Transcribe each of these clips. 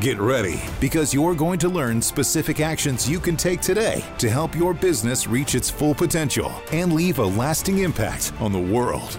Get ready because you're going to learn specific actions you can take today to help your business reach its full potential and leave a lasting impact on the world.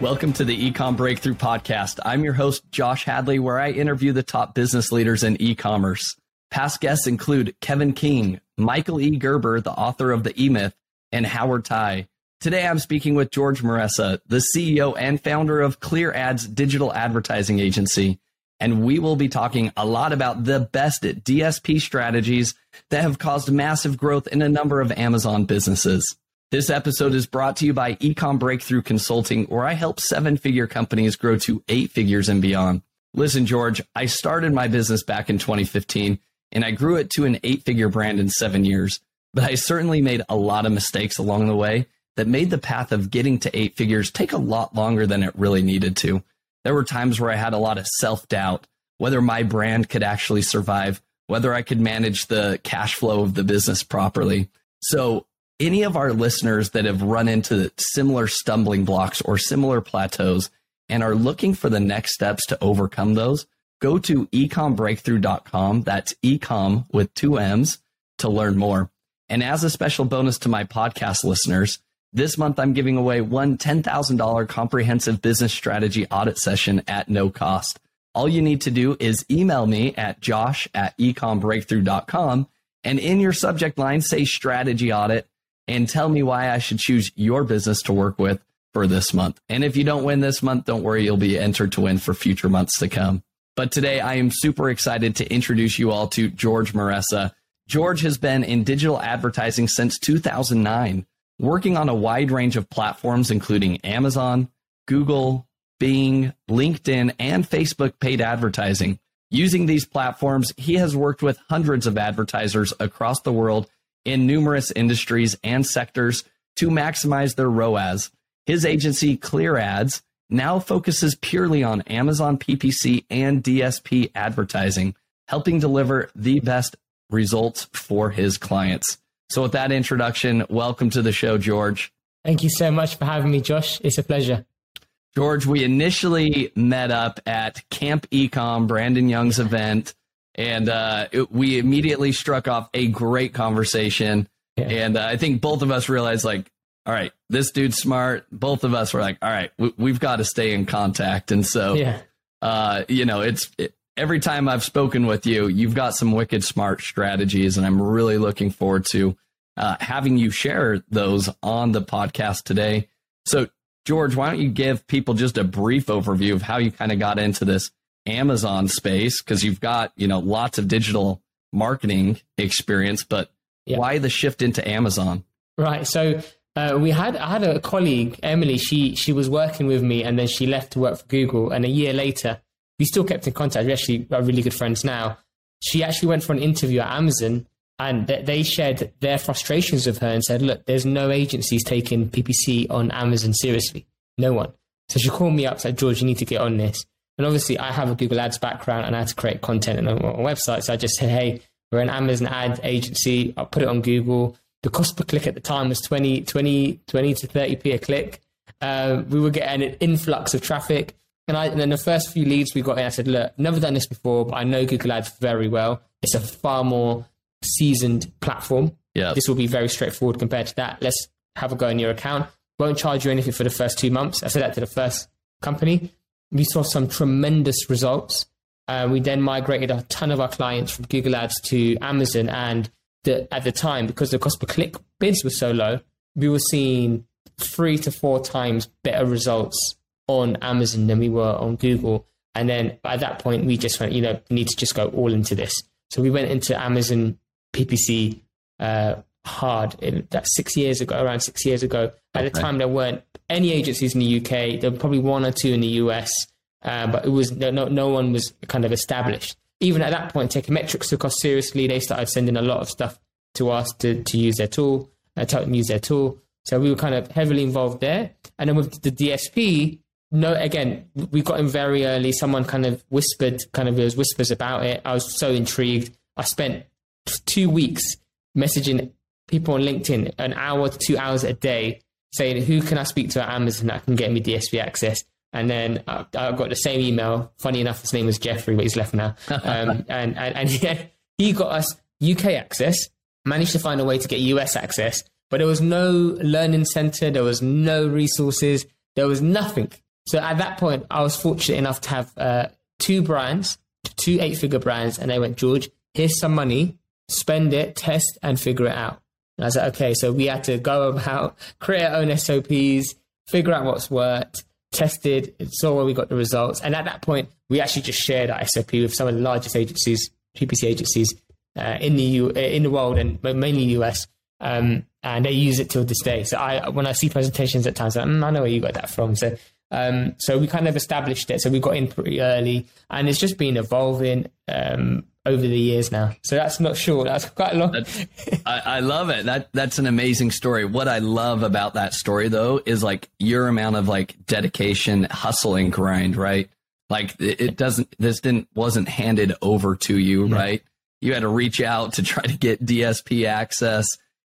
Welcome to the Ecom Breakthrough Podcast. I'm your host, Josh Hadley, where I interview the top business leaders in e commerce. Past guests include Kevin King, Michael E. Gerber, the author of The E Myth, and Howard Tai. Today I'm speaking with George Meressa, the CEO and founder of Clear Ads digital advertising agency. And we will be talking a lot about the best DSP strategies that have caused massive growth in a number of Amazon businesses. This episode is brought to you by Ecom Breakthrough Consulting, where I help seven figure companies grow to eight figures and beyond. Listen, George, I started my business back in 2015 and I grew it to an eight figure brand in seven years but I certainly made a lot of mistakes along the way that made the path of getting to eight figures take a lot longer than it really needed to. There were times where I had a lot of self doubt, whether my brand could actually survive, whether I could manage the cash flow of the business properly. So, any of our listeners that have run into similar stumbling blocks or similar plateaus and are looking for the next steps to overcome those, go to ecombreakthrough.com. That's ecom with two M's to learn more. And as a special bonus to my podcast listeners, this month I'm giving away one $10,000 comprehensive business strategy audit session at no cost. All you need to do is email me at josh at ecombreakthrough.com and in your subject line say strategy audit and tell me why I should choose your business to work with for this month. And if you don't win this month, don't worry, you'll be entered to win for future months to come. But today I am super excited to introduce you all to George Meressa. George has been in digital advertising since 2009, working on a wide range of platforms, including Amazon, Google, Bing, LinkedIn, and Facebook paid advertising. Using these platforms, he has worked with hundreds of advertisers across the world in numerous industries and sectors to maximize their ROAS. His agency, Clear Ads, now focuses purely on Amazon PPC and DSP advertising, helping deliver the best results for his clients. So, with that introduction, welcome to the show, George. Thank you so much for having me, Josh. It's a pleasure. George, we initially met up at Camp Ecom, Brandon Young's event, and uh, it, we immediately struck off a great conversation. Yeah. And uh, I think both of us realized, like, all right, this dude's smart. Both of us were like, all right, we, have got to stay in contact. And so, yeah. uh, you know, it's it, every time I've spoken with you, you've got some wicked smart strategies, and I'm really looking forward to uh, having you share those on the podcast today. So, George, why don't you give people just a brief overview of how you kind of got into this Amazon space? Because you've got you know lots of digital marketing experience, but yeah. why the shift into Amazon? Right. So uh, we had I had a colleague, Emily. She she was working with me, and then she left to work for Google. And a year later, we still kept in contact. We actually are really good friends now. She actually went for an interview at Amazon and they shared their frustrations with her and said, look, there's no agencies taking PPC on Amazon seriously. No one. So she called me up, said, George, you need to get on this. And obviously, I have a Google Ads background and I had to create content on a website. So I just said, hey, we're an Amazon ad agency. I'll put it on Google. The cost per click at the time was 20, 20, 20 to 30p a click. Uh, we were getting an influx of traffic. And, I, and then the first few leads we got in, I said, look, never done this before, but I know Google Ads very well. It's a far more seasoned platform. Yeah. This will be very straightforward compared to that. Let's have a go in your account. Won't charge you anything for the first two months. I said that to the first company. We saw some tremendous results. Uh, we then migrated a ton of our clients from Google Ads to Amazon. And the, at the time, because the cost per click bids were so low, we were seeing three to four times better results on Amazon than we were on Google. And then at that point, we just went, you know, need to just go all into this. So we went into Amazon PPC uh, hard in, that six years ago, around six years ago. At the time, there weren't any agencies in the UK. There were probably one or two in the US, uh, but it was no, no one was kind of established. Even at that point, Teikametrics took us seriously. They started sending a lot of stuff to us to, to use their tool, uh, to help them use their tool. So we were kind of heavily involved there. And then with the DSP, no, again, we got in very early. Someone kind of whispered, kind of there was whispers about it. I was so intrigued. I spent two weeks messaging people on LinkedIn an hour to two hours a day saying, who can I speak to at Amazon that can get me DSP access? And then I, I got the same email. Funny enough, his name was Jeffrey, but he's left now. Um, and and, and he, he got us UK access, managed to find a way to get US access, but there was no learning center, there was no resources, there was nothing. So at that point, I was fortunate enough to have uh, two brands, two eight figure brands, and they went, George, here's some money, spend it, test, and figure it out. And I said, like, okay, so we had to go about, create our own SOPs, figure out what's worked, tested, saw where we got the results. And at that point, we actually just shared our SOP with some of the largest agencies, PPC agencies uh, in the U- uh, in the world and mainly US. Um, and they use it till this day. So I, when I see presentations at times, like, mm, I know where you got that from. So, um, so we kind of established it. So we got in pretty early, and it's just been evolving um, over the years now. So that's not short. That's quite a long. I, I, love it. That that's an amazing story. What I love about that story though is like your amount of like dedication, hustle, and grind. Right? Like it, it doesn't. This didn't wasn't handed over to you. Right? You had to reach out to try to get DSP access.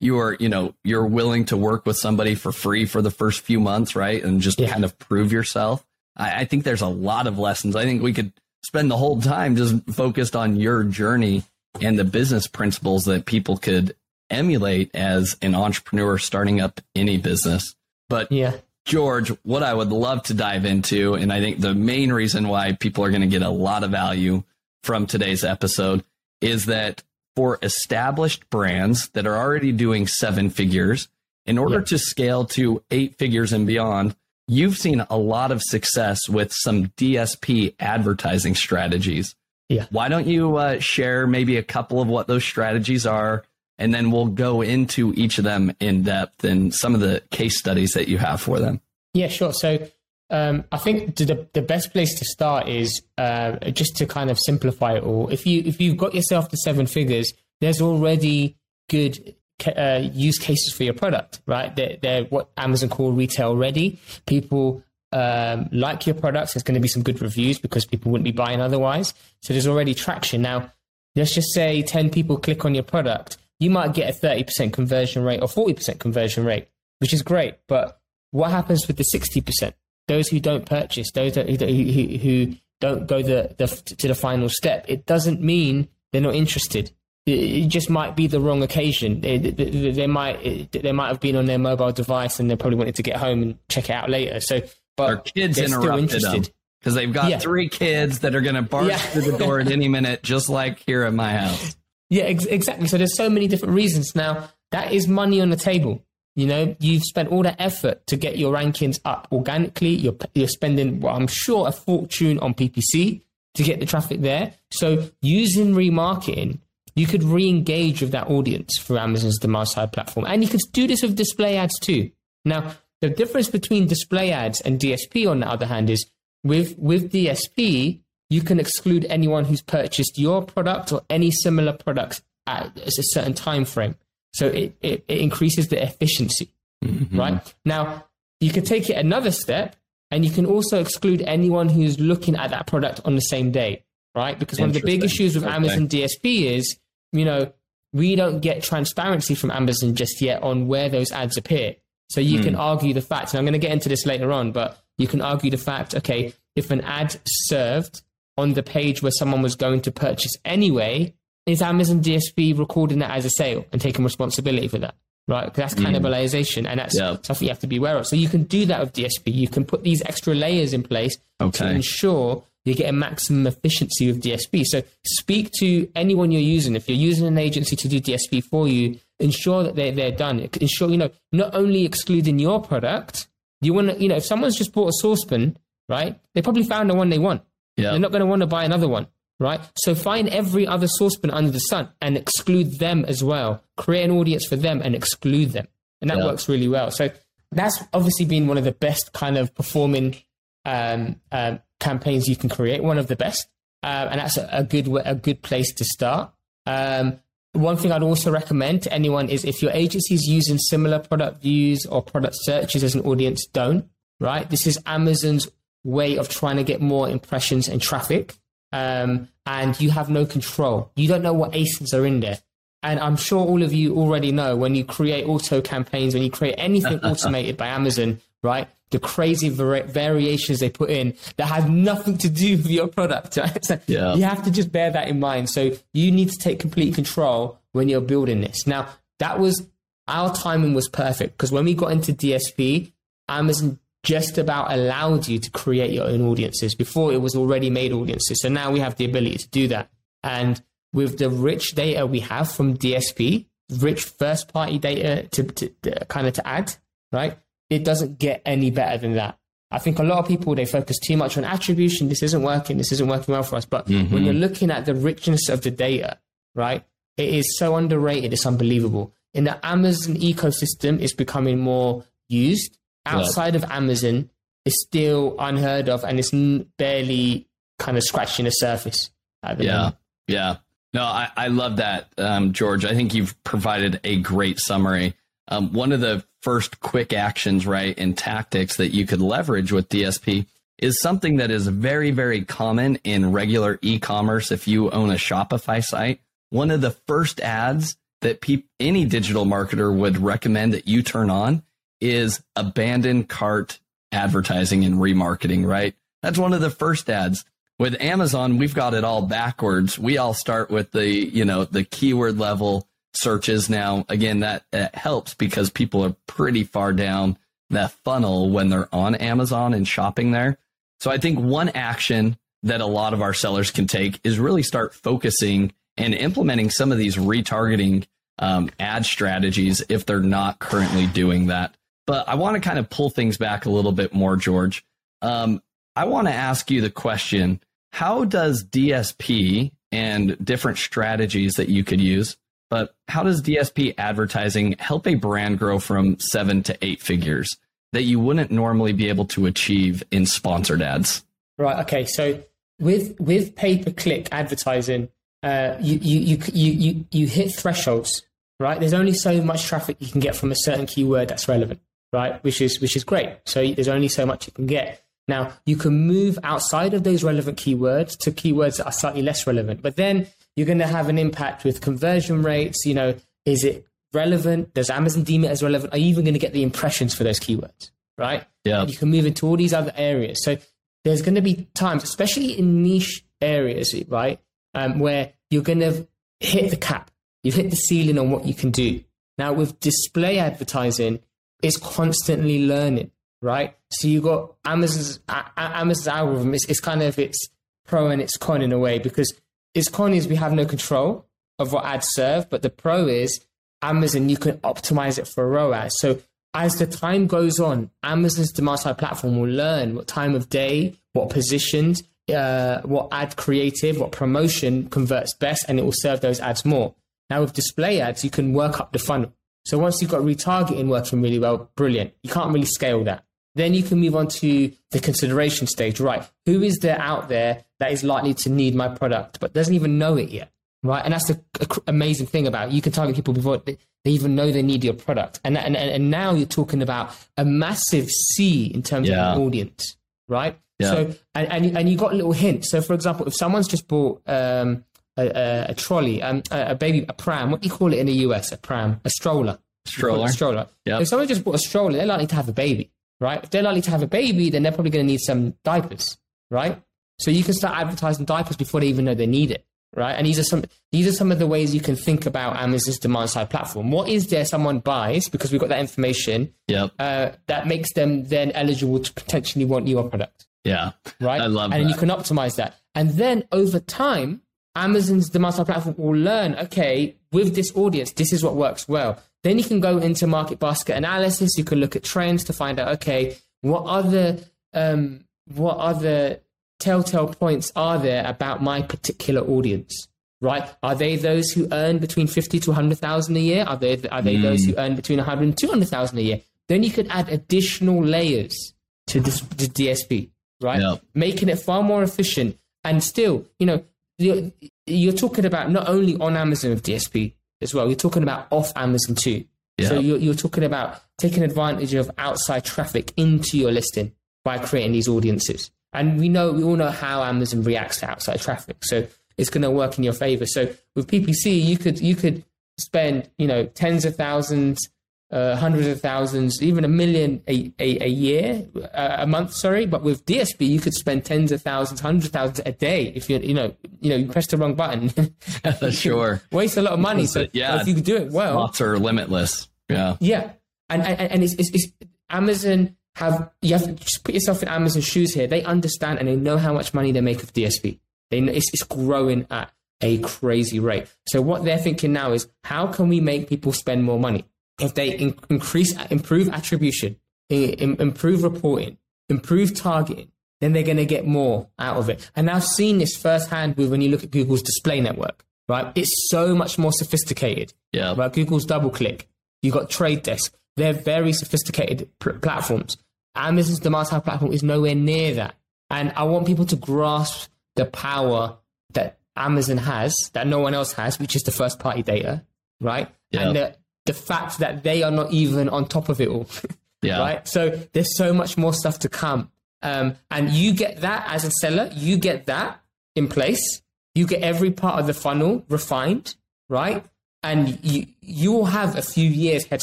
You are, you know, you're willing to work with somebody for free for the first few months, right? And just yeah. kind of prove yourself. I, I think there's a lot of lessons. I think we could spend the whole time just focused on your journey and the business principles that people could emulate as an entrepreneur starting up any business. But yeah. George, what I would love to dive into, and I think the main reason why people are going to get a lot of value from today's episode is that for established brands that are already doing seven figures, in order yeah. to scale to eight figures and beyond, you've seen a lot of success with some DSP advertising strategies. Yeah. Why don't you uh, share maybe a couple of what those strategies are? And then we'll go into each of them in depth and some of the case studies that you have for them. Yeah, sure. So um, I think the the best place to start is uh, just to kind of simplify it all. If you if you've got yourself to seven figures, there's already good uh, use cases for your product, right? They're, they're what Amazon call retail ready. People um, like your products. There's going to be some good reviews because people wouldn't be buying otherwise. So there's already traction. Now, let's just say 10 people click on your product. You might get a 30% conversion rate or 40% conversion rate, which is great. But what happens with the 60%? Those who don't purchase, those that, who, who, don't go the, the, to the final step, it doesn't mean they're not interested it just might be the wrong occasion. They, they, they, might they might have been on their mobile device and they probably wanted to get home and check it out later. So, but Our kids interrupted them because they've got yeah. three kids that are going to barge yeah. through the door at any minute, just like here at my house. Yeah, ex- exactly. So there's so many different reasons. Now that is money on the table. You know, you've spent all that effort to get your rankings up organically. You're you're spending, well, I'm sure, a fortune on PPC to get the traffic there. So using remarketing you could re-engage with that audience through Amazon's demand side platform. And you could do this with display ads too. Now, the difference between display ads and DSP, on the other hand, is with, with DSP, you can exclude anyone who's purchased your product or any similar products at a certain time frame. So it, it, it increases the efficiency, mm-hmm. right? Now, you can take it another step and you can also exclude anyone who's looking at that product on the same day, right? Because one of the big issues with okay. Amazon DSP is you know, we don't get transparency from Amazon just yet on where those ads appear. So you mm. can argue the fact, and I'm going to get into this later on, but you can argue the fact, okay, if an ad served on the page where someone was going to purchase anyway, is Amazon DSP recording that as a sale and taking responsibility for that? Right? Because that's hmm. cannibalization and that's yeah. something you have to be aware of. So you can do that with DSP. You can put these extra layers in place okay. to ensure you get a maximum efficiency with DSP. So speak to anyone you're using. If you're using an agency to do DSP for you, ensure that they're, they're done. Ensure, you know, not only excluding your product, you want to, you know, if someone's just bought a saucepan, right, they probably found the one they want. Yeah. They're not going to want to buy another one, right? So find every other saucepan under the sun and exclude them as well. Create an audience for them and exclude them. And that yeah. works really well. So that's obviously been one of the best kind of performing um, um, campaigns you can create, one of the best, uh, and that's a, a, good a good place to start. Um, one thing I'd also recommend to anyone is if your agency is using similar product views or product searches as an audience, don't, right? This is Amazon's way of trying to get more impressions and traffic. Um, and you have no control. You don't know what ASINs are in there. And I'm sure all of you already know when you create auto campaigns, when you create anything automated by Amazon, right? The crazy variations they put in that have nothing to do with your product. Right? So yeah. You have to just bear that in mind. So you need to take complete control when you're building this. Now, that was our timing was perfect because when we got into DSP, Amazon just about allowed you to create your own audiences. Before it was already made audiences. So now we have the ability to do that. And with the rich data we have from DSP, rich first party data to, to, to kind of to add, right? It doesn't get any better than that. I think a lot of people they focus too much on attribution. This isn't working. This isn't working well for us. But mm-hmm. when you're looking at the richness of the data, right? It is so underrated. It's unbelievable. In the Amazon ecosystem, it's becoming more used. Outside of Amazon, is still unheard of, and it's barely kind of scratching the surface. yeah, moment. yeah. No, I, I love that, um, George. I think you've provided a great summary. Um, one of the first quick actions, right, and tactics that you could leverage with DSP is something that is very, very common in regular e commerce. If you own a Shopify site, one of the first ads that pe- any digital marketer would recommend that you turn on is abandoned cart advertising and remarketing, right? That's one of the first ads with Amazon, we've got it all backwards. We all start with the, you know, the keyword level searches. Now, again, that, that helps because people are pretty far down that funnel when they're on Amazon and shopping there. So I think one action that a lot of our sellers can take is really start focusing and implementing some of these retargeting um, ad strategies if they're not currently doing that. But I want to kind of pull things back a little bit more, George. Um, I want to ask you the question how does DSP and different strategies that you could use, but how does DSP advertising help a brand grow from seven to eight figures that you wouldn't normally be able to achieve in sponsored ads? Right. Okay. So with with pay per click advertising, uh, you, you you you you you hit thresholds. Right. There's only so much traffic you can get from a certain keyword that's relevant. Right. Which is which is great. So there's only so much you can get. Now, you can move outside of those relevant keywords to keywords that are slightly less relevant, but then you're going to have an impact with conversion rates. You know, is it relevant? Does Amazon deem it as relevant? Are you even going to get the impressions for those keywords? Right? Yeah. And you can move into all these other areas. So there's going to be times, especially in niche areas, right, um, where you're going to hit the cap. You've hit the ceiling on what you can do. Now, with display advertising, it's constantly learning right? So you got Amazon's Amazon's algorithm. It's, it's kind of its pro and its con in a way because its con is we have no control of what ads serve, but the pro is Amazon. You can optimize it for ROAS. So as the time goes on, Amazon's demand side platform will learn what time of day, what positions, uh, what ad creative, what promotion converts best, and it will serve those ads more. Now with display ads, you can work up the funnel. So once you've got retargeting working really well, brilliant. You can't really scale that. Then you can move on to the consideration stage, right? Who is there out there that is likely to need my product, but doesn't even know it yet, right? And that's the amazing thing about it. you can target people before they, even know they need your product. And, and, and now you're talking about a massive C in terms yeah. of audience, right? Yeah. So, and, and, and you got little hints. So, for example, if someone's just bought um, a, a, a, trolley, um, a, a, baby, a pram, what do you call it in the US? A pram, a stroller. Stroller. stroller. Yep. If someone just bought a stroller, they're likely to have a baby right? If they're likely to have a baby, then they're probably going to need some diapers, right? So you can start advertising diapers before they even know they need it, right? And these are some these are some of the ways you can think about Amazon's demand side platform. What is there someone buys because we've got that information? Yep. Uh, that makes them then eligible to potentially want your product. Yeah. Right. I love and that. you can optimize that, and then over time, Amazon's demand side platform will learn. Okay, with this audience, this is what works well. Then you can go into market basket analysis. You can look at trends to find out, okay, what other um, what other telltale points are there about my particular audience? Right? Are they those who earn between fifty to hundred thousand a year? Are they are they mm. those who hmm. earn between 100 and 200,000 a year? Then you could add additional layers to this the DSP, right? Yep. Making it far more efficient and still, you know, you're, you're talking about not only on Amazon with DSP, as well. You're talking about off Amazon too. Yeah. So you're, you're talking about taking advantage of outside traffic into your listing by creating these audiences. And we know, we all know how Amazon reacts to outside traffic. So it's going to work in your favor. So with PPC, you could, you could spend, you know, tens of thousands, uh, hundreds of thousands, even a million a, a, a year, uh, a month, sorry. But with DSP, you could spend tens of thousands, hundreds of thousands a day if you, you know, you know, you press the wrong button. For sure. Waste a lot of money. So yeah, if you do it well, lots are limitless. Yeah. Yeah. And, and, and it's, it's, it's Amazon have, you have to just put yourself in Amazon's shoes here. They understand and they know how much money they make of DSP. They know it's, it's growing at a crazy rate. So what they're thinking now is how can we make people spend more money? If they in, increase, improve attribution, in, improve reporting, improve targeting, then they're going to get more out of it. And I've seen this firsthand with when you look at Google's display network, right? It's so much more sophisticated. Yeah. Right? Google's double click. You've got Trade Desk. They're very sophisticated pl- platforms. Amazon's demand side platform is nowhere near that. And I want people to grasp the power that Amazon has that no one else has, which is the first party data, right? Yeah. And the, the fact that they are not even on top of it all. Yeah. Right. So there's so much more stuff to come. Um, and you get that as a seller, you get that in place. You get every part of the funnel refined, right? And you you will have a few years head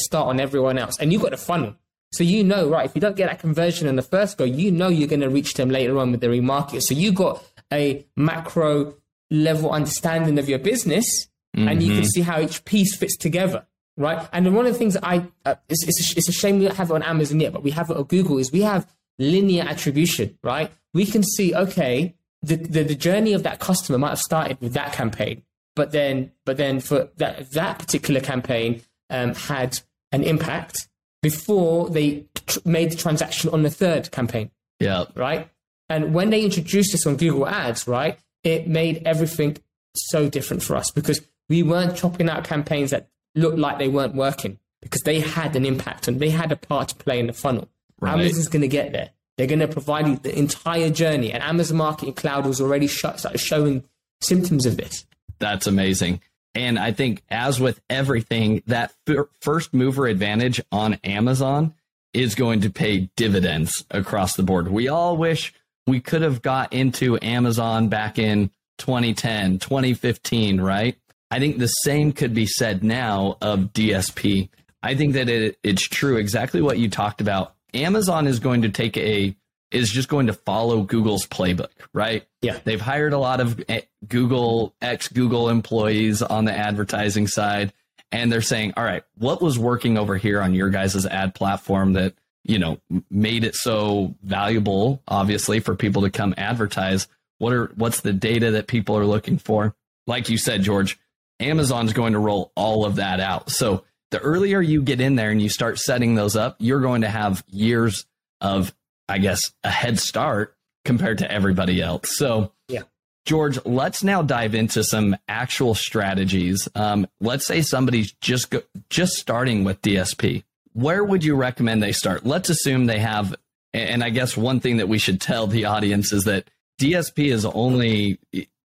start on everyone else. And you've got a funnel. So you know, right, if you don't get that conversion in the first go, you know you're going to reach them later on with the remarket. So you got a macro level understanding of your business and you can see how each piece fits together right? And one of the things that I, uh, it's, it's, a, it's a shame we don't have it on Amazon yet, but we have it on Google, is we have linear attribution, right? We can see, okay, the, the, the journey of that customer might have started with that campaign, but then, but then for that, that particular campaign um, had an impact before they tr- made the transaction on the third campaign, Yeah. right? And when they introduced this on Google Ads, right, it made everything so different for us because we weren't chopping out campaigns that looked like they weren't working because they had an impact and they had a part to play in the funnel. Right. Amazon's going to get there. They're going to provide you the entire journey. And Amazon Marketing Cloud was already sh- showing symptoms of this. That's amazing. And I think, as with everything, that f- first mover advantage on Amazon is going to pay dividends across the board. We all wish we could have got into Amazon back in 2010, 2015, right? I think the same could be said now of DSP. I think that it, it's true exactly what you talked about. Amazon is going to take a is just going to follow Google's playbook, right? Yeah. They've hired a lot of eh, Google ex Google employees on the advertising side and they're saying, "All right, what was working over here on your guys' ad platform that, you know, made it so valuable obviously for people to come advertise? What are what's the data that people are looking for?" Like you said, George, Amazon's going to roll all of that out. So the earlier you get in there and you start setting those up, you're going to have years of, I guess, a head start compared to everybody else. So, Yeah. George, let's now dive into some actual strategies. Um, let's say somebody's just go, just starting with DSP. Where would you recommend they start? Let's assume they have, and I guess one thing that we should tell the audience is that DSP is only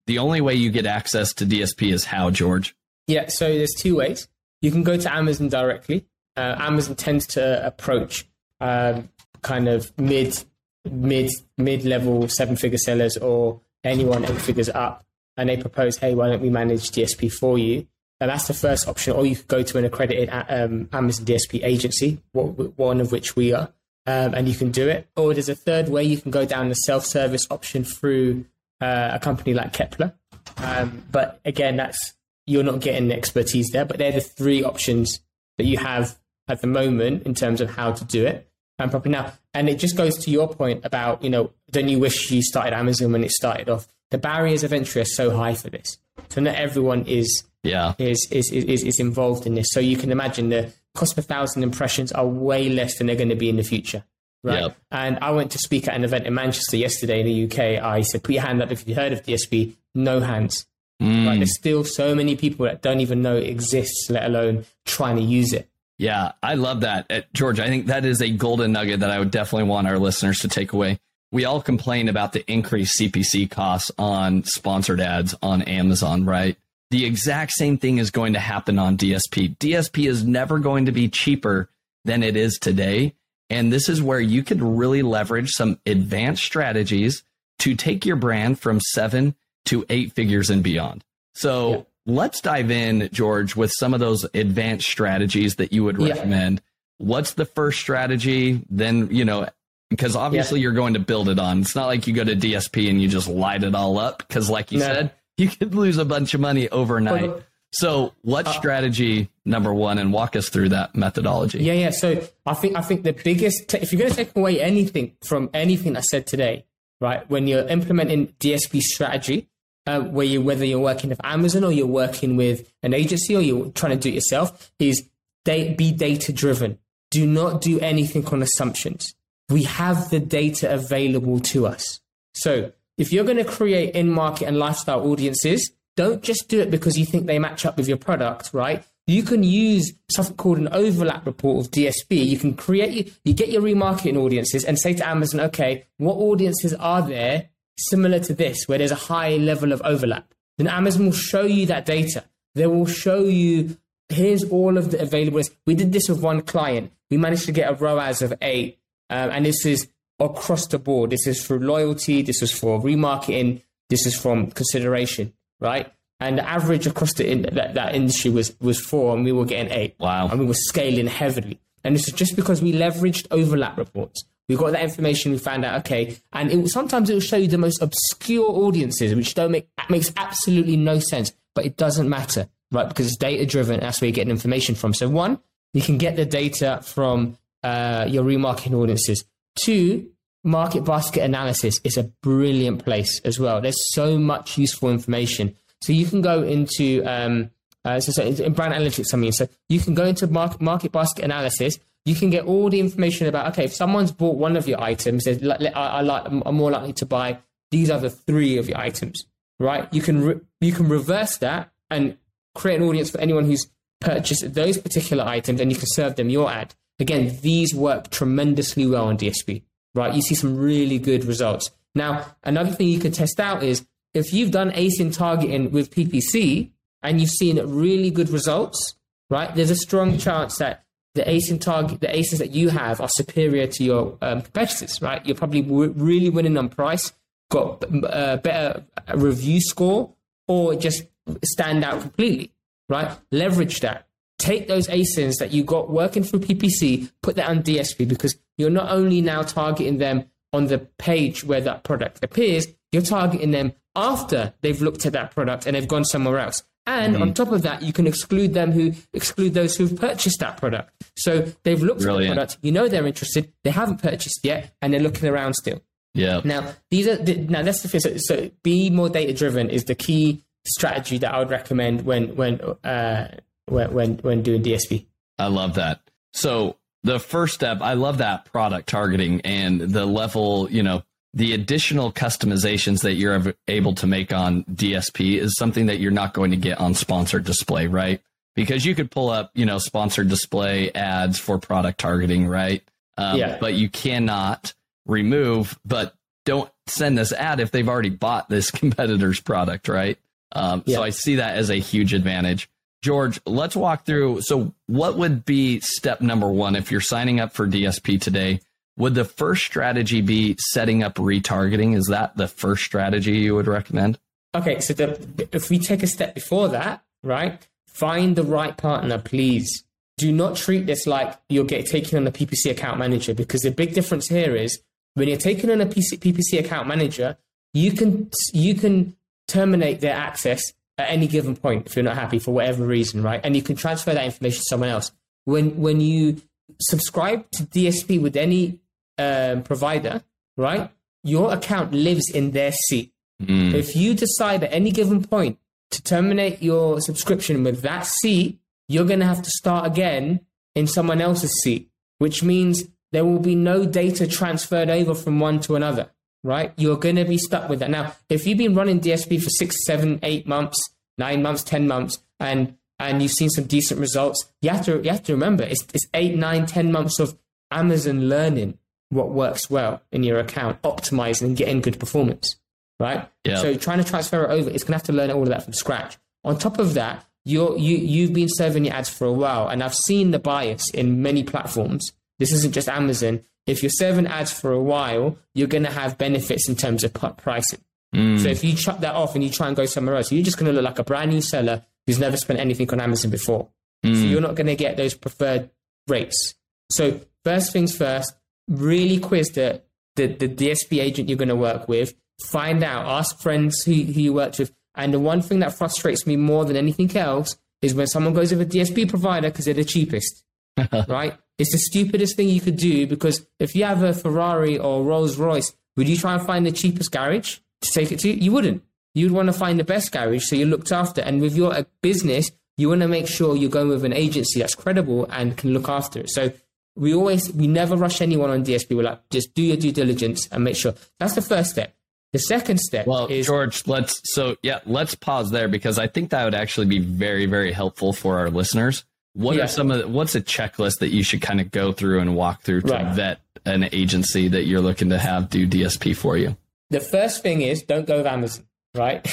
the only way you get access to DSP is how, George? Yeah, so there's two ways. You can go to Amazon directly. Uh, Amazon tends to approach um, kind of mid, mid, mid level seven figure sellers or anyone eight figures up, and they propose, hey, why don't we manage DSP for you? And that's the first option. Or you could go to an accredited um, Amazon DSP agency, one of which we are, um, and you can do it. Or there's a third way you can go down the self service option through uh, a company like Kepler. Um, but again, that's you're not getting the expertise there. But they're the three options that you have at the moment in terms of how to do it and properly now. And it just goes to your point about you know, don't you wish you started Amazon when it started off? The barriers of entry are so high for this, so not everyone is Yeah. is is is, is involved in this. So you can imagine the cost per thousand impressions are way less than they're going to be in the future. Right. Yep. And I went to speak at an event in Manchester yesterday in the UK. I said, put your hand up if you've heard of DSP. No hands. Mm. Like, there's still so many people that don't even know it exists, let alone trying to use it. Yeah, I love that. Uh, George, I think that is a golden nugget that I would definitely want our listeners to take away. We all complain about the increased CPC costs on sponsored ads on Amazon, right? the exact same thing is going to happen on DSP. DSP is never going to be cheaper than it is today. And this is where you could really leverage some advanced strategies to take your brand from seven to eight figures and beyond. So yeah. let's dive in, George, with some of those advanced strategies that you would recommend. Yeah. What's the first strategy? Then, you know, because obviously yeah. you're going to build it on. It's not like you go to DSP and you just light it all up. Because, like you no. said, you could lose a bunch of money overnight. So, what uh, strategy number one, and walk us through that methodology? Yeah, yeah. So, I think I think the biggest, if you're going to take away anything from anything I said today, right, when you're implementing DSP strategy, uh, where you whether you're working with Amazon or you're working with an agency or you're trying to do it yourself, is da- be data driven. Do not do anything on assumptions. We have the data available to us. So if you're going to create in market and lifestyle audiences, don't just do it because you think they match up with your product, right? You can use something called an overlap report of DSP. You can create, you get your remarketing audiences and say to Amazon, okay, what audiences are there similar to this where there's a high level of overlap? Then Amazon will show you that data. They will show you, here's all of the available. We did this with one client. We managed to get a ROAS of eight. Um, and this is across the board. This is for loyalty, this is for remarketing, this is from consideration, right? And the average across the in, that, that industry was was four, and we were getting eight. Wow! And we were scaling heavily. And this is just because we leveraged overlap reports. We got that information. We found out okay, and it, sometimes it will show you the most obscure audiences, which don't make makes absolutely no sense, but it doesn't matter, right? Because it's data driven. That's where you're getting information from. So one, you can get the data from uh, your remarketing audiences. Two, market basket analysis is a brilliant place as well. There's so much useful information. So you can go into um, uh, so, so in brand analytics, I mean, so you can go into market, market basket analysis. You can get all the information about okay, if someone's bought one of your items, I, I like, I'm more likely to buy these other three of your items, right? You can re- you can reverse that and create an audience for anyone who's purchased those particular items, and you can serve them your ad. Again, these work tremendously well on DSP, right? You see some really good results. Now, another thing you could test out is if you've done ASIN targeting with PPC and you've seen really good results, right? There's a strong chance that the ASIN target, the ASINs that you have are superior to your um, competitors, right? You're probably w- really winning on price, got a uh, better review score, or just stand out completely, right? Leverage that take those ASINs that you got working through PPC, put that on DSP because you're not only now targeting them on the page where that product appears, you're targeting them after they've looked at that product and they've gone somewhere else. And mm-hmm. on top of that, you can exclude them who exclude those who've purchased that product. So they've looked Brilliant. at the product, you know they're interested, they haven't purchased yet, and they're looking around still. Yeah. Now these are the, now that's the thing. So, so be more data driven is the key strategy that I would recommend when when uh, when when, when doing DSP. I love that. So the first step, I love that product targeting and the level, you know, the additional customizations that you're able to make on DSP is something that you're not going to get on sponsored display, right? Because you could pull up, you know, sponsored display ads for product targeting, right? Um, yeah. But you cannot remove, but don't send this ad if they've already bought this competitor's product, right? Um, yeah. So I see that as a huge advantage. George, let's walk through. So, what would be step number one if you're signing up for DSP today? Would the first strategy be setting up retargeting? Is that the first strategy you would recommend? Okay, so the, if we take a step before that, right? Find the right partner, please. Do not treat this like you're getting taken on a PPC account manager because the big difference here is when you're taking on a PC, PPC account manager, you can you can terminate their access at any given point if you're not happy for whatever reason, right? And you can transfer that information to someone else. When when you subscribe to DSP with any um, provider, right? Your account lives in their seat. Mm. If you decide at any given point to terminate your subscription with that seat, you're going to have to start again in someone else's seat, which means there will be no data transferred over from one to another right? You're going to be stuck with that. Now, if you've been running DSP for six, seven, eight months, nine months, 10 months, and and you've seen some decent results, you have to, you have to remember it's, it's eight, nine, 10 months of Amazon learning what works well in your account, optimizing and getting good performance, right? Yeah. So trying to transfer it over, it's going to have to learn all of that from scratch. On top of that, you're, you, you've been serving your ads for a while, and I've seen the bias in many platforms. This isn't just Amazon. If you're serving ads for a while, you're going to have benefits in terms of pricing. Mm. So if you chuck that off and you try and go somewhere else, you're just going to look like a brand new seller who's never spent anything on Amazon before. Mm. So you're not going to get those preferred rates. So first things first, really quiz the, the, the DSP agent you're going to work with. Find out, ask friends who, who you worked with. And the one thing that frustrates me more than anything else is when someone goes with a DSP provider because they're the cheapest, right? It's the stupidest thing you could do because if you have a Ferrari or Rolls Royce, would you try and find the cheapest garage to take it to? You wouldn't. You'd want to find the best garage so you're looked after. And with your uh, business, you want to make sure you're going with an agency that's credible and can look after it. So we always, we never rush anyone on DSP. We're like, just do your due diligence and make sure. That's the first step. The second step well, is George, let's so yeah, let's pause there because I think that would actually be very, very helpful for our listeners. What yeah. are some of the, what's a checklist that you should kind of go through and walk through to right. vet an agency that you're looking to have do DSP for you? The first thing is don't go with Amazon, right?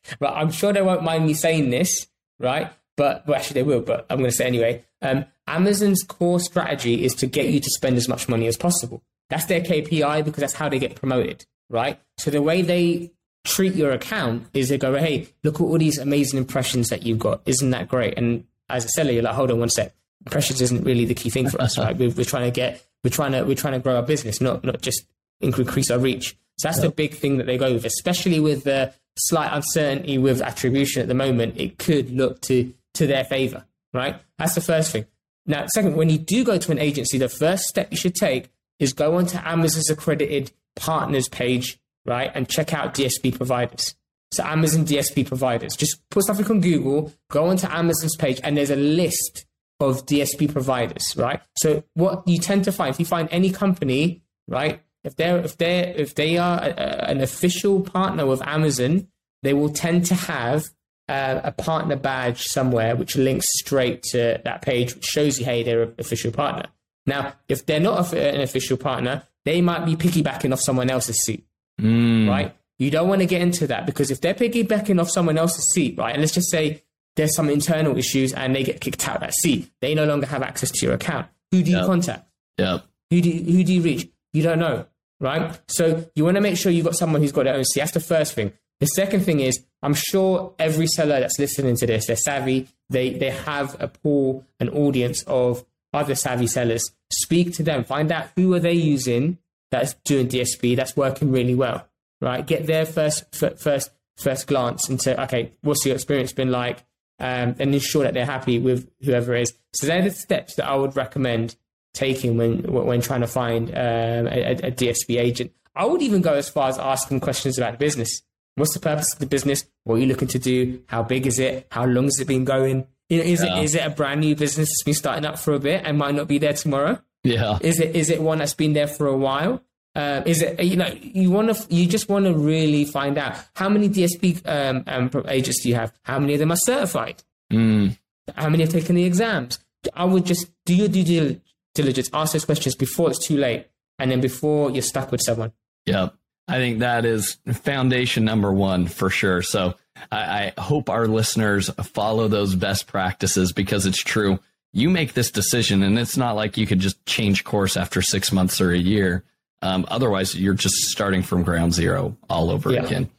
but I'm sure they won't mind me saying this, right? But well, actually they will, but I'm going to say anyway. Um, Amazon's core strategy is to get you to spend as much money as possible. That's their KPI because that's how they get promoted right? So the way they treat your account is they go, hey, look at all these amazing impressions that you've got. Isn't that great? And as a seller, you're like, hold on one sec. Impressions isn't really the key thing for us, right? We're, we're, trying to get, we're trying to, we're trying to grow our business, not not just increase our reach. So that's yep. the big thing that they go with, especially with the slight uncertainty with attribution at the moment. It could look to to their favor, right? That's the first thing. Now, second, when you do go to an agency, the first step you should take is go onto Amazon's accredited partners page, right, and check out DSP providers. So Amazon DSP providers. Just put something on Google, go onto Amazon's page, and there's a list of DSP providers, right? So what you tend to find, if you find any company, right, if they're if they if they are a, a, an official partner with Amazon, they will tend to have uh, a partner badge somewhere which links straight to that page, which shows you, hey, they're an official partner. Now, if they're not an official partner, they might be piggybacking off someone else's seat, mm. right? You don't want to get into that because if they're piggybacking off someone else's seat, right, and let's just say there's some internal issues and they get kicked out of that seat, they no longer have access to your account. Who do you yep. contact? Yeah. Who do you, who do you reach? You don't know, right? So you want to make sure you've got someone who's got their own seat. That's the first thing. The second thing is, I'm sure every seller that's listening to this, they're savvy. They they have a pool, an audience of other savvy sellers, speak to them, find out who are they using that's doing DSP that's working really well, right? Get their first first first glance into okay, what's your experience been like, um, and ensure that they're happy with whoever is. So they're the steps that I would recommend taking when when trying to find um, a, a DSP agent. I would even go as far as asking questions about the business. What's the purpose of the business? What are you looking to do? How big is it? How long has it been going? Is yeah. it is it a brand new business that's been starting up for a bit and might not be there tomorrow? Yeah. Is it is it one that's been there for a while? Uh, is it you know you want to you just want to really find out how many DSP um, um, agents do you have? How many of them are certified? Mm. How many have taken the exams? I would just do your due diligence, ask those questions before it's too late, and then before you're stuck with someone. Yeah, I think that is foundation number one for sure. So I, I hope our listeners follow those best practices because it's true. You make this decision, and it's not like you could just change course after six months or a year. Um, otherwise, you're just starting from ground zero all over yeah. again.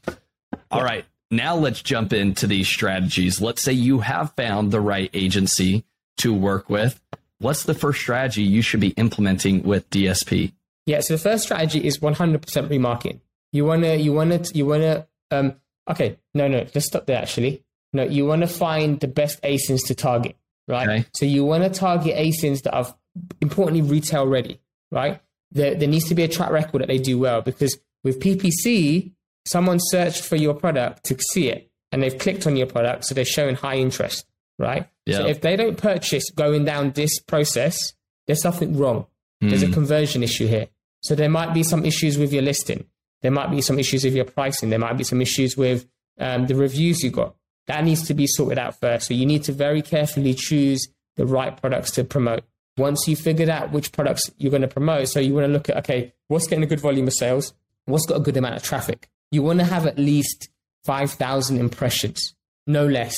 All right, now let's jump into these strategies. Let's say you have found the right agency to work with. What's the first strategy you should be implementing with DSP? Yeah, so the first strategy is 100% remarketing. You wanna, you wanna, you wanna um, Okay, no, no, let's stop there actually. No, you want to find the best ASINs to target, right? Okay. So you want to target ASINs that are importantly retail ready, right? There, there needs to be a track record that they do well because with PPC, someone searched for your product to see it and they've clicked on your product, so they're showing high interest, right? So if they don't purchase going down this process, there's something wrong. Mm. There's a hmm. conversion issue here. So there might be some issues with your listing. There might be some issues with your pricing. There might be some issues with um, the reviews you got. That needs to be sorted out first. So you need to very carefully choose the right products to promote. Once you've figured out which products you're going to promote, so you want to look at, okay, what's getting a good volume of sales? What's got a good amount of traffic? You want to have at least 5,000 impressions, no less.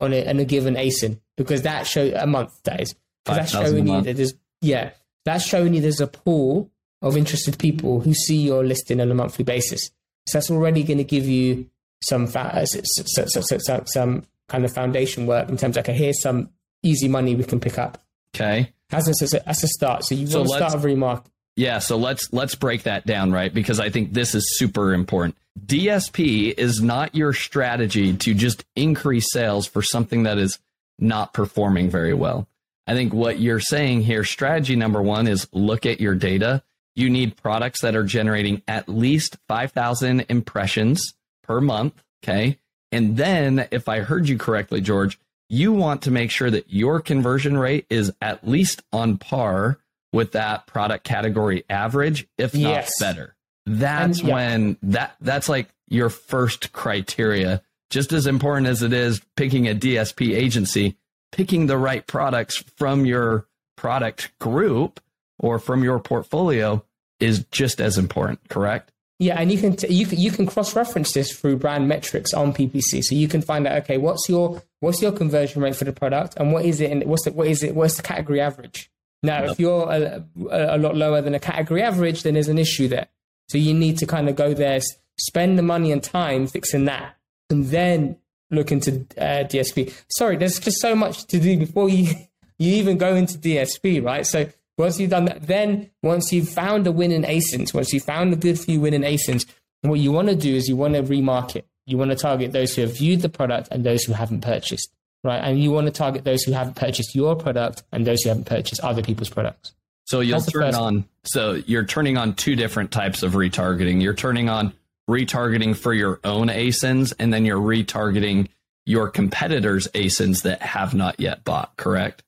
on a, on a given ASIN because that shows a month that is because that's showing you that there's yeah that's showing you there's a pool of interested people who see your listing on a monthly basis. So that's already going to give you some fa- uh, some kind of foundation work in terms of okay here's some easy money we can pick up. Okay. That's a, that's a start. So you So want to start a remark. Yeah, so let's let's break that down, right? Because I think this is super important. DSP is not your strategy to just increase sales for something that is not performing very well. I think what you're saying here, strategy number 1 is look at your data. You need products that are generating at least 5,000 impressions per month, okay? And then if I heard you correctly, George, you want to make sure that your conversion rate is at least on par with that product category average, if not Yes. better. That's And, yeah. when that that's like your first criteria. Just as important as it is picking a DSP agency, picking the right products from your product group or from your portfolio is just as important, correct? Yeah, and you can t- you can, you can cross reference this through brand metrics on PPC. So you can find out okay, what's your what's your conversion rate for the product, and what is it, and what's the, what is it, what's the category average? Now, if you're a, a, a lot lower than a category average, then there's an issue there. So you need to kind of go there, spend the money and time fixing that, and then look into uh, DSP. Sorry, there's just so much to do before you you even go into DSP, right? So once you've done that, then once you've found a winning ASINs, once you've found a good few winning ASINs, what you want to do is you want to remarket. You want to target those who have viewed the product and those who haven't purchased, right? And you want to target those who haven't purchased your product and those who haven't purchased other people's products. So you'll turn on so you're turning on two different types of retargeting. You're turning on retargeting for your own ASINs and then you're retargeting your competitors' ASINs that have not yet bought, correct?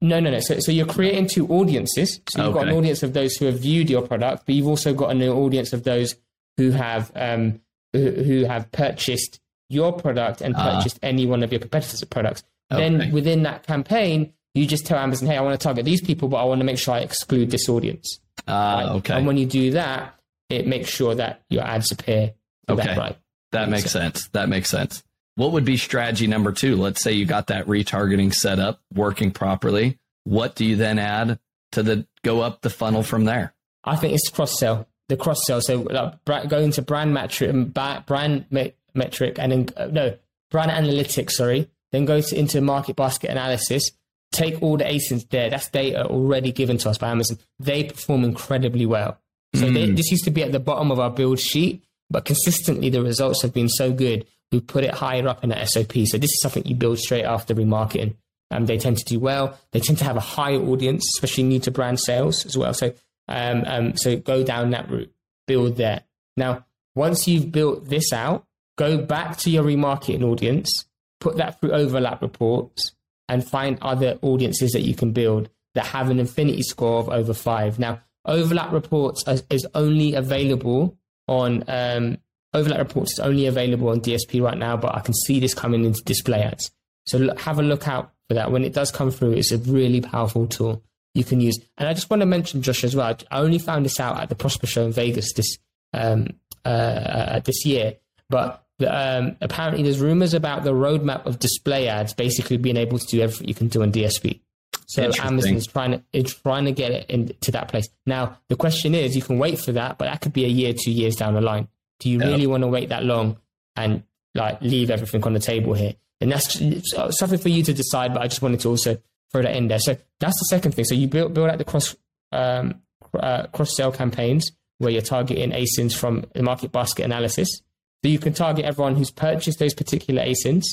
No, no, no. So, so you're creating two audiences. So you've got an audience of those who have viewed your product, but you've also got an audience of those who have um, who, who have purchased your product and Ah. purchased any one of your competitors' products. Okay. Then within that campaign, you just tell Amazon, "Hey, I want to target these people, but I want to make sure I exclude this audience." Ah, right? okay. And when you do that, it makes sure that your ads appear Okay. that right. That makes sense. That makes sense. What would be strategy number two? Let's say you got that retargeting set up working properly. What do you then add to the go up the funnel from there? I think it's cross sell. The cross sell. So like, bra- go into brand metric, ba- brand metric, and then uh, no brand analytics. Sorry. Then go to, into market basket analysis. Take all the ASINs there. That's data already given to us by Amazon. They perform incredibly well. So they, this used to be at the bottom of our build sheet, but consistently the results have been so good. We put it higher up in the SOP. So this is something you build straight after remarketing. Um, they tend to do well. They tend to have a higher audience, especially new to brand sales as well. So, um, um, so go down that route, build there. Now, once you've built this out, go back to your remarketing audience, put that through overlap reports, and find other audiences that you can build that have an affinity score of over five. Now, overlap reports is, is only available on um, overlap reports is only available on DSP right now, but I can see this coming into display ads. So look, have a look out for that. When it does come through, it's a really powerful tool you can use. And I just want to mention, Josh, as well. I only found this out at the Prosper Show in Vegas this um, uh, uh, this year, but the, um, apparently there's rumors about the roadmap of display ads basically being able to do everything you can do on DSP. So Amazon is trying to is trying to get it into that place. Now the question is, you can wait for that, but that could be a year, two years down the line. Do you Yeah. really want to wait that long and like leave everything on the table here? And that's it's something for you to decide. But I just wanted to also throw that in there. So that's the second thing. So you build build out the cross um, uh, cross sell campaigns where you're targeting ASINs from the market basket analysis. So you can target everyone who's purchased those particular ASINs,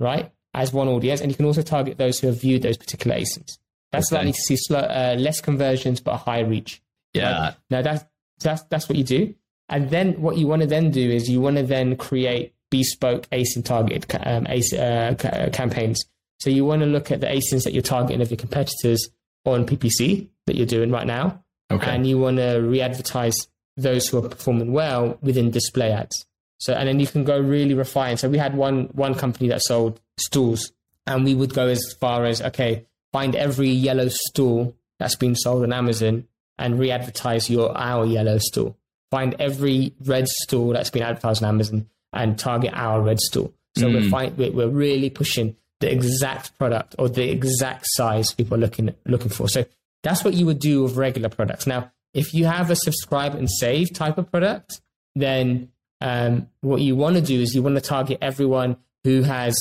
right, as one audience, and you can also target those who have viewed those particular ASINs. That's Okay. likely to see slow, uh, less conversions but a high reach. Yeah. Now that's that's that's what you do, and then what you want to then do is you want to then create bespoke ASIN targeted um, ASIN, uh, ca- uh, campaigns. So you want to look at the ASINs that you're targeting of your competitors on PPC that you're doing right now, Okay. and you want to re-advertise those who are performing well within display ads. So and then you can go really refine. So we had one one company that sold stools, and we would go as far as okay, find every yellow stool that's been sold on Amazon and re-advertise your our yellow stool. Find every red stool that's been advertised on Amazon and target our red stool. So we're, find, we're we're really pushing. the exact product or the exact size people are looking looking for. So that's what you would do with regular products. Now, if you have a subscribe and save type of product, then um, what you want to do is you want to target everyone who has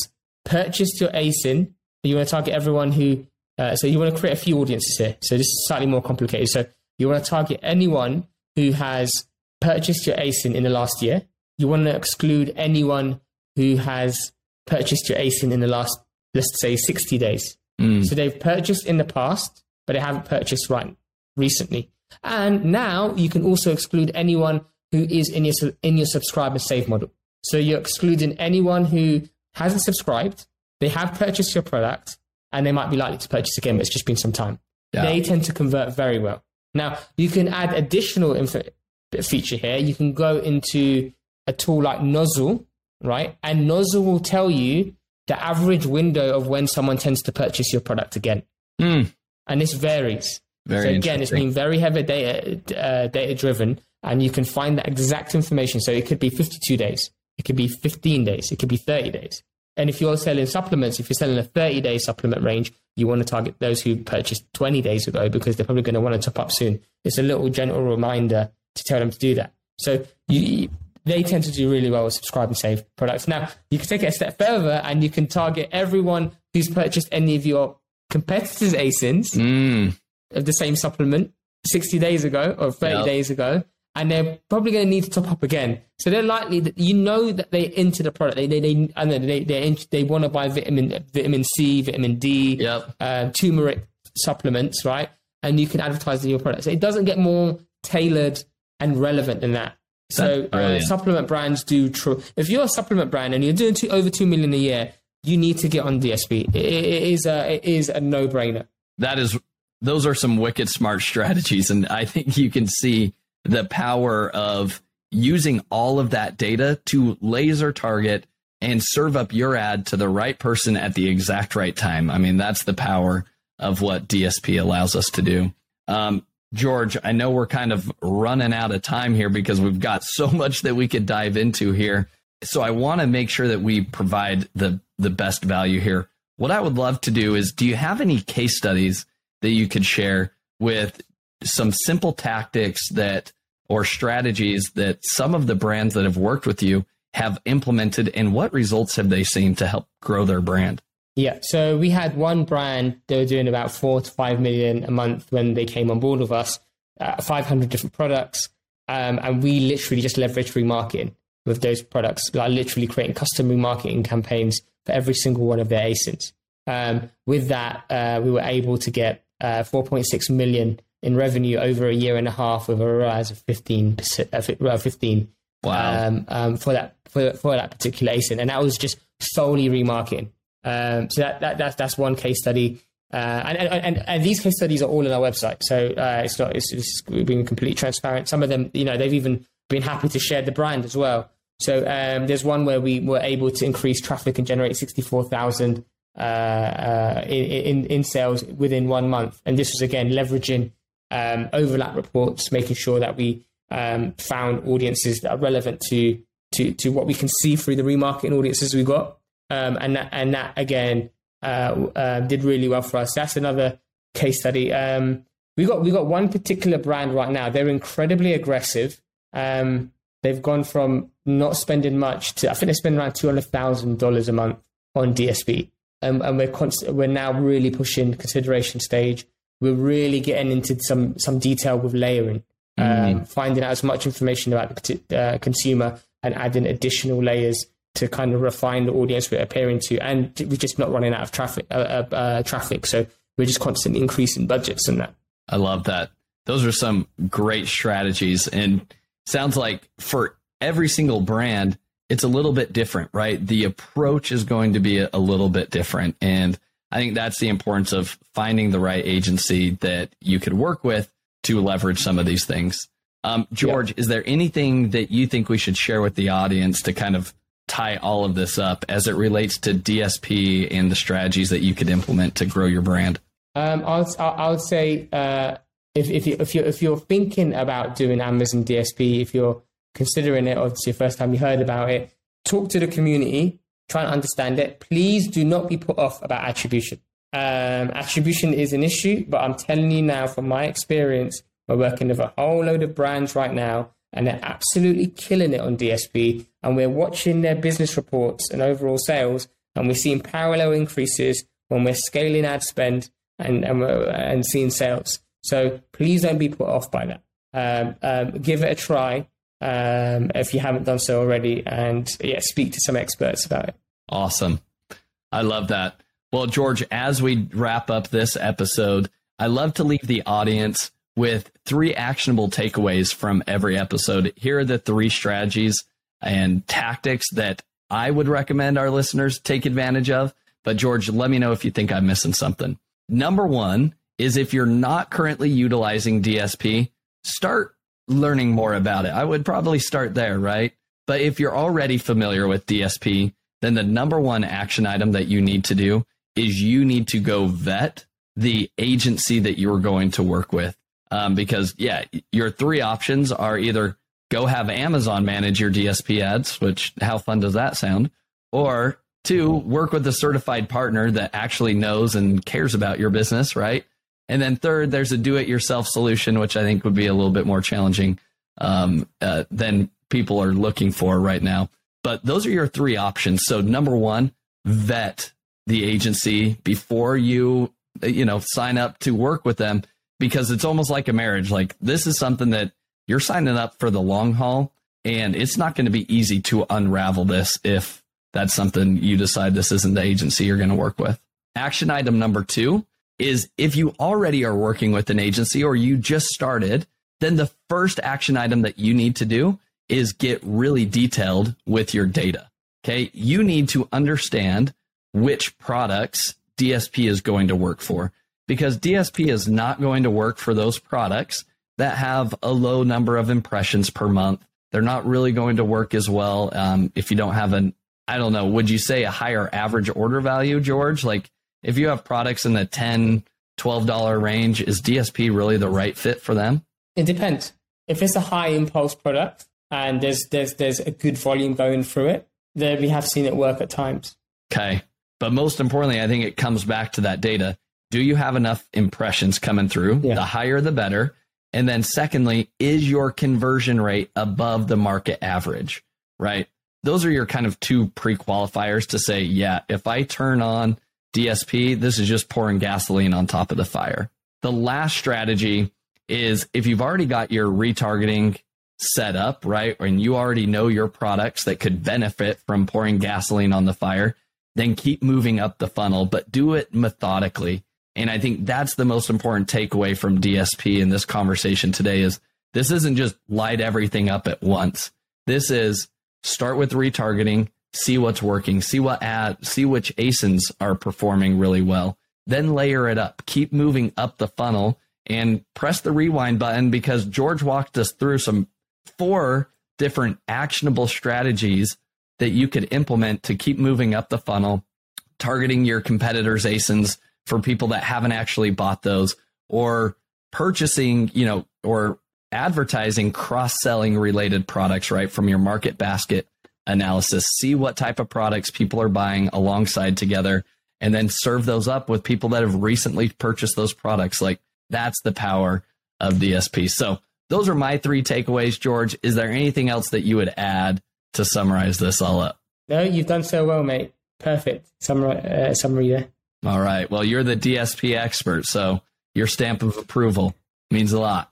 purchased your ASIN. You want to target everyone who, uh, so you want to create a few audiences here. So this is slightly more complicated. So you want to target anyone who has purchased your ASIN in the last year. You want to exclude anyone who has purchased your ASIN in the last, let's say, 60 days. Mm. So they've purchased in the past, but they haven't purchased right recently. And now you can also exclude anyone who is in your in your subscribe and save model. So you're excluding anyone who hasn't subscribed, they have purchased your product, and they might be likely to purchase again, but it's just been some time. Yeah. They tend to convert very well. Now you can add additional info feature here. You can go into a tool like Nozzle, right? And Nozzle will tell you the average window of when someone tends to purchase your product again. Mm. And this varies. Very so again, it's been very heavy data uh, data driven, and you can find that exact information. So it could be 52 days, it could be 15 days, it could be 30 days. And if you're selling supplements, if you're selling a 30 day supplement range, you want to target those who purchased 20 days ago because they're probably going to want to top up soon. It's a little gentle reminder to tell them to do that. So you, they tend to do really well with subscribe and save products. Now you can take it a step further and you can target everyone who's purchased any of your competitors' ASINs Mm. of the same supplement 60 days ago or 30 Yep. days ago, and they're probably going to need to top up again. So they're likely that you know that they into the product. They they they I know they they they want to buy vitamin vitamin C, vitamin D, Yep. uh, turmeric supplements, right? And you can advertise in your product. So it doesn't get more tailored and relevant than that. So uh, supplement brands do true. If you're a supplement brand and you're doing two, over two million a year, you need to get on DSP. It, it is a it is a no brainer. that is those are some wicked smart strategies and i think you can see the power of using all of that data to laser target and serve up your ad to the right person at the exact right time i mean that's the power of what dsp allows us to do um, george i know we're kind of running out of time here because we've got so much that we could dive into here so i want to make sure that we provide the the best value here what I would love to do is do you have any case studies that you could share with some simple tactics that or strategies that some of the brands that have worked with you have implemented and what results have they seen to help grow their brand? Yeah, so we had one brand, they were doing about four to five million a month when they came on board with us, uh, 500 different products. Um, and we literally just leveraged remarketing with those products, like literally creating custom remarketing campaigns for every single one of their ASINs. Um, with that, uh, we were able to get uh, 4.6 million in revenue over a year and a half with a rise of 15%, uh, uh, 15 Wow. um, um, for that for, for that particular ASIN, and that was just solely remarketing. Um, so that, that that's that's one case study, uh, and, and, and and these case studies are all on our website. So uh, it's not it's, it's being completely transparent. Some of them, you know, they've even been happy to share the brand as well. So um, there's one where we were able to increase traffic and generate sixty four thousand uh, uh, in, in in sales within one month, and this was again leveraging um, overlap reports, making sure that we um, found audiences that are relevant to to to what we can see through the remarketing audiences we got, um, and that and that again uh, uh, did really well for us. That's another case study. Um, we got we got one particular brand right now. They're incredibly aggressive. Um, they've gone from not spending much to I think they spend around two hundred thousand dollars a month on DSP, um, and we're const- we're now really pushing consideration stage. We're really getting into some some detail with layering, um, finding out as much information about the uh, consumer and adding additional layers to kind of refine the audience we're appearing to. And we're just not running out of traffic. Uh, uh, uh, traffic, so we're just constantly increasing budgets and that. I love that. Those are some great strategies and sounds like for every single brand, it's a little bit different, right? The approach is going to be a, a little bit different. And I think that's the importance of finding the right agency that you could work with to leverage some of these things. Um, George, is there anything that you think we should share with the audience to kind of tie all of this up as it relates to DSP and the strategies that you could implement to grow your brand? Um, I'll, I I would say uh, if if you if you're, if you're thinking about doing Amazon DSP, if you're considering it, or it's your first time you heard about it, talk to the community. try and understand it. Please do not be put off about attribution. Um, attribution is an issue, but I'm telling you now from my experience, we're working with a whole load of brands right now, and they're absolutely killing it on DSP. And we're watching their business reports and overall sales, and we're seeing parallel increases when we're scaling ad spend and and, and seeing sales. So please don't be put off by that. Um, um, give it a try um, if you haven't done so already, and yeah, speak to some experts about it. Awesome. I love that. Well, George, as we wrap up this episode, I love to leave the audience with three actionable takeaways from every episode. Here are the three strategies and tactics that I would recommend our listeners take advantage of. But, George, let me know if you think I'm missing something. Number one is if you're not currently utilizing DSP, start learning more about it. I would probably start there, right? But if you're already familiar with DSP, then the number one action item that you need to do is you need to go vet the agency that you're going to work with. Um, because, yeah, your three options are either go have Amazon manage your DSP ads, which how fun does that sound? Or two, work with a certified partner that actually knows and cares about your business, right? And then third, there's a do-it-yourself solution, which I think would be a little bit more challenging um, uh, than people are looking for right now. But those are your three options. So number one, vet the agency before you you know sign up to work with them because it's almost like a marriage. Like this is something that you're signing up for the long haul, and it's not going to be easy to unravel this if that's something you decide this isn't the agency you're going to work with. Action item number two is if you already are working with an agency or you just started, then the first action item that you need to do is get really detailed with your data. Okay. You need to understand which products DSP is going to work for because DSP is not going to work for those products that have a low number of impressions per month. They're not really going to work as well um, if you don't have an, I don't know, would you say a higher average order value, George? Like if you have products in the 10 $12 range, is DSP really the right fit for them? It depends. If it's a high impulse product and there's there's there's a good volume going through it, then we have seen it work at times. Okay. But most importantly, I think it comes back to that data. Do you have enough impressions coming through? Yeah. The higher the better. And then secondly, is your conversion rate above the market average? Right? Those are your kind of two pre-qualifiers to say, yeah, if I turn on DSP, this is just pouring gasoline on top of the fire. The last strategy is if you've already got your retargeting set up, right, and you already know your products that could benefit from pouring gasoline on the fire, then keep moving up the funnel, but do it methodically. And I think that's the most important takeaway from DSP in this conversation today is this isn't just light everything up at once. This is start with retargeting, see what's working, see what ad, see which ASINs are performing really well. Then layer it up. Keep moving up the funnel and press the rewind button because George walked us through some four different actionable strategies that you could implement to keep moving up the funnel, targeting your competitors' ASINs for people that haven't actually bought those or purchasing, you know, or advertising cross-selling related products right from your market basket analysis, see what type of products people are buying alongside together, and then serve those up with people that have recently purchased those products. Like that's the power of DSP. So those are my three takeaways, George. Is there anything else that you would add to summarize this all up? No, you've done so well, mate. Perfect summary, uh, summary there. All right. Well, you're the DSP expert, so your stamp of approval means a lot.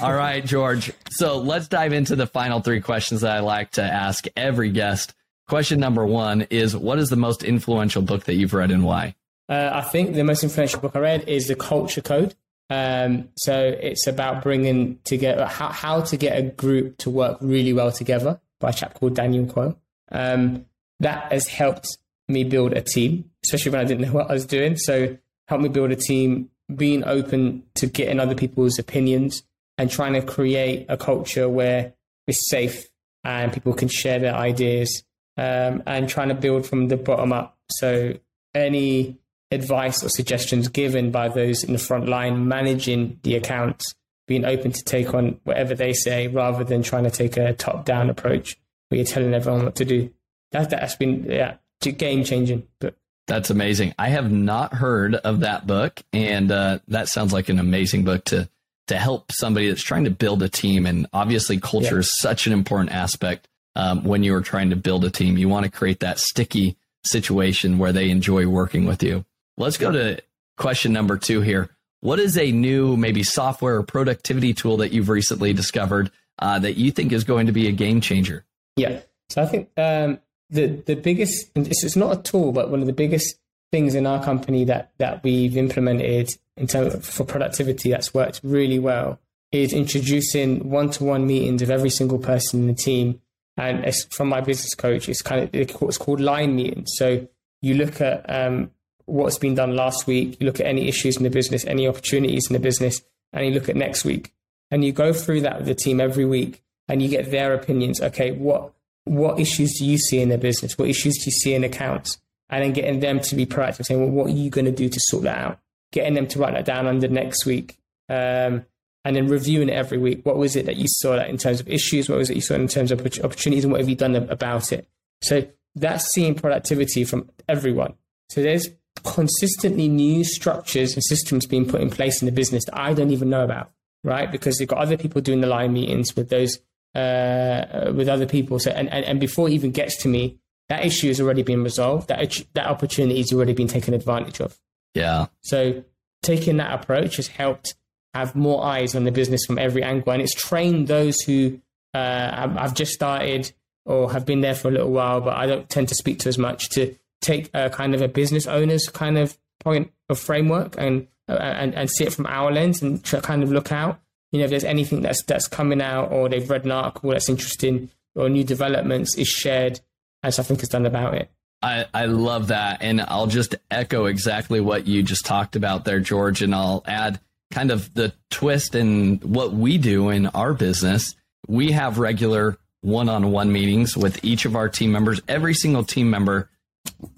All right, George. So let's dive into the final three questions that I like to ask every guest. Question number one is What is the most influential book that you've read and why? Uh, I think the most influential book I read is The Culture Code. Um, so it's about bringing together how, how to get a group to work really well together by a chap called Daniel Coyle. Um, that has helped me build a team, especially when I didn't know what I was doing. So helped me build a team, being open to getting other people's opinions, and trying to create a culture where it's safe and people can share their ideas um, and trying to build from the bottom up. So any advice or suggestions given by those in the front line managing the accounts, being open to take on whatever they say rather than trying to take a top down approach where you're telling everyone what to do. that, that's been yeah, game changing book. That's amazing. I have not heard of that book, and uh, that sounds like an amazing book to to help somebody that's trying to build a team. And obviously, culture yeah. is such an important aspect um, when you are trying to build a team. You want to create that sticky situation where they enjoy working with you. Let's go to question number two here. What is a new, maybe software or productivity tool that you've recently discovered uh, that you think is going to be a game changer? Yeah. So I think um, the the biggest it's not a tool, but one of the biggest things in our company that that we've implemented in terms of, for productivity that's worked really well is introducing one-to-one meetings of every single person in the team. And from my business coach, it's kind of it's called line meetings. So you look at um, what's been done last week, you look at any issues in the business, any opportunities in the business, and you look at next week, and you go through that with the team every week, and you get their opinions. Okay, what what issues do you see in their business? What issues do you see in accounts? And then getting them to be proactive, saying, well, what are you going to do to sort that out? Getting them to write that down under next week. Um, and then reviewing it every week. What was it that you saw that in terms of issues? What was it you saw in terms of opportunities? And what have you done about it? So that's seeing productivity from everyone. So there's consistently new structures and systems being put in place in the business that I don't even know about, right? Because they've got other people doing the line meetings with those uh, with other people. So, and, and, and before it even gets to me, that issue has already been resolved. That that opportunity has already been taken advantage of. Yeah. So taking that approach has helped have more eyes on the business from every angle, and it's trained those who uh, have just started or have been there for a little while, but I don't tend to speak to as much to take a kind of a business owner's kind of point of framework and uh, and and see it from our lens and kind of look out you know, if there's anything that's that's coming out or they've read an article that's interesting or new developments is shared and something is done about it. I, I love that. And I'll just echo exactly what you just talked about there, George. And I'll add kind of the twist in what we do in our business. We have regular one on one meetings with each of our team members. Every single team member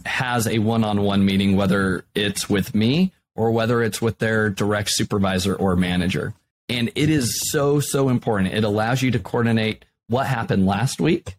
has a one on one meeting, whether it's with me or whether it's with their direct supervisor or manager. And it is so, so important. It allows you to coordinate what happened last week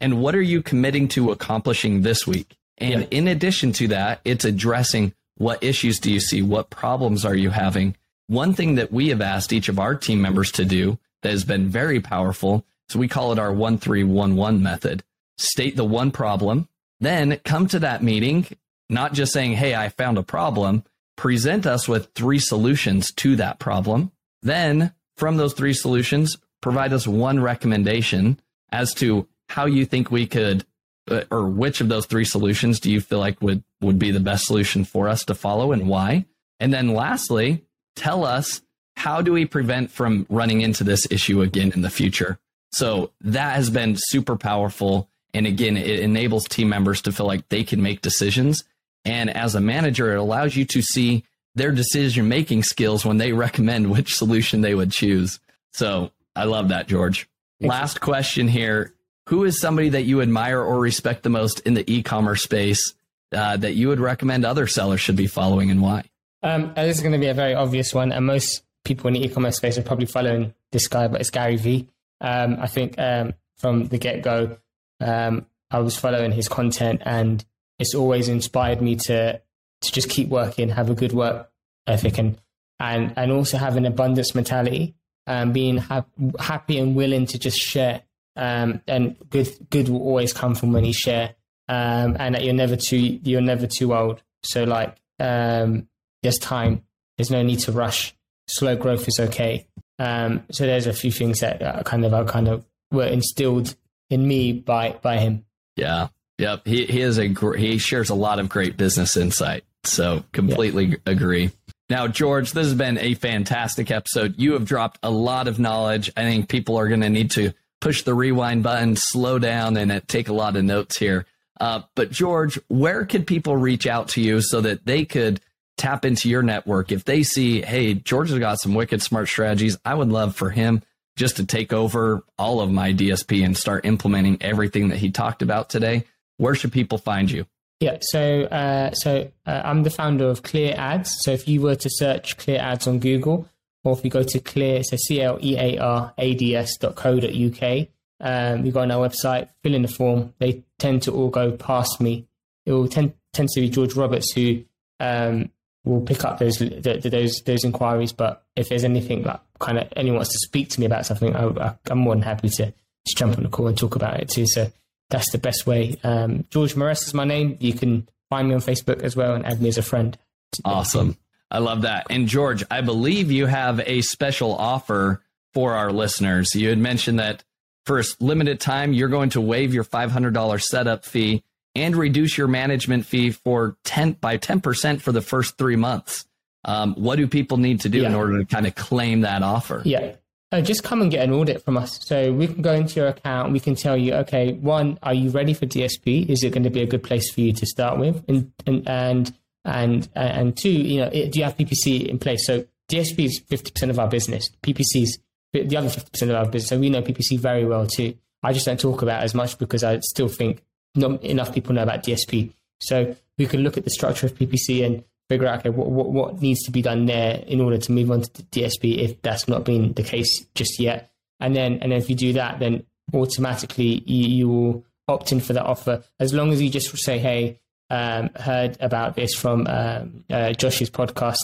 and what are you committing to accomplishing this week. And yeah. in addition to that, it's addressing what issues do you see? What problems are you having? One thing that we have asked each of our team members to do that has been very powerful. So we call it our 1311 method. State the one problem, then come to that meeting, not just saying, Hey, I found a problem. Present us with three solutions to that problem. Then, from those three solutions, provide us one recommendation as to how you think we could, uh, or which of those three solutions do you feel like would, would be the best solution for us to follow and why? And then lastly, tell us how do we prevent from running into this issue again in the future? So that has been super powerful. And again, it enables team members to feel like they can make decisions. And as a manager, it allows you to see their decision making skills when they recommend which solution they would choose. So I love that, George. Last question here. Who is somebody that you admire or respect the most in the e commerce space uh, that you would recommend other sellers should be following and why? Um, this is going to be a very obvious one, and most people in the e commerce space are probably following this guy, but it's Gary Vee. Um, I think um, from the get go, um, I was following his content, and it's always inspired me to to just keep working, have a good work ethic, and and and also have an abundance mentality, and being ha- happy and willing to just share. Um, and good good will always come from when you share, um, and that you're never too you're never too old. So like um, there's time. There's no need to rush. Slow growth is okay. Um, so there's a few things that are kind of are kind of were instilled in me by by him. Yeah. Yep. He he is a gr- he shares a lot of great business insight. So completely yeah. agree. Now, George, this has been a fantastic episode. You have dropped a lot of knowledge. I think people are going to need to push the rewind button, slow down, and uh, take a lot of notes here. Uh, but, George, where could people reach out to you so that they could tap into your network? If they see, hey, George has got some wicked smart strategies, I would love for him just to take over all of my DSP and start implementing everything that he talked about today. Where should people find you? Yeah, so uh, so uh, I'm the founder of Clear Ads. So if you were to search Clear Ads on Google, or if you go to Clear, so C L E A R A D S dot co dot uk, um, you go on our website, fill in the form. They tend to all go past me. It will tend tend to be George Roberts who um, will pick up those the, those those inquiries. But if there's anything that kind of anyone wants to speak to me about something, I, am more than happy to, to jump on the call and talk about it too. So that's the best way. Um, George Meressa is my name. You can find me on Facebook as well and add me as a friend. Awesome. I love that. And George, I believe you have a special offer for our listeners. You had mentioned that for a limited time, you're going to waive your $500 setup fee and reduce your management fee for 10 by 10% for the first three months. Um, what do people need to do yeah. in order to kind of claim that offer? Yeah. Just come and get an audit from us. So we can go into your account. We can tell you, okay, one, are you ready for DSP? Is it going to be a good place for you to start with? And and and and, and two, you know, do you have PPC in place? So DSP is fifty percent of our business. PPC is the other fifty percent of our business. So we know PPC very well too. I just don't talk about as much because I still think not enough people know about DSP. So we can look at the structure of PPC and figure out okay what, what, what needs to be done there in order to move on to DSP if that's not been the case just yet. And then and then if you do that, then automatically you, you will opt in for that offer as long as you just say, hey, um, heard about this from um, uh, Josh's podcast.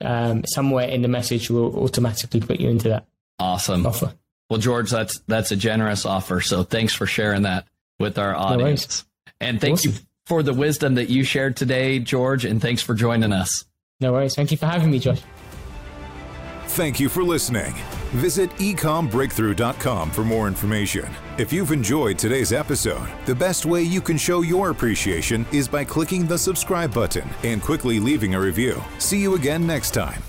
Um, somewhere in the message will automatically put you into that. Awesome offer. Well, George, that's that's a generous offer. So thanks for sharing that with our audience. No and thank awesome. you for the wisdom that you shared today, George, and thanks for joining us. No worries. Thank you for having me, Josh. Thank you for listening. Visit ecombreakthrough.com for more information. If you've enjoyed today's episode, the best way you can show your appreciation is by clicking the subscribe button and quickly leaving a review. See you again next time.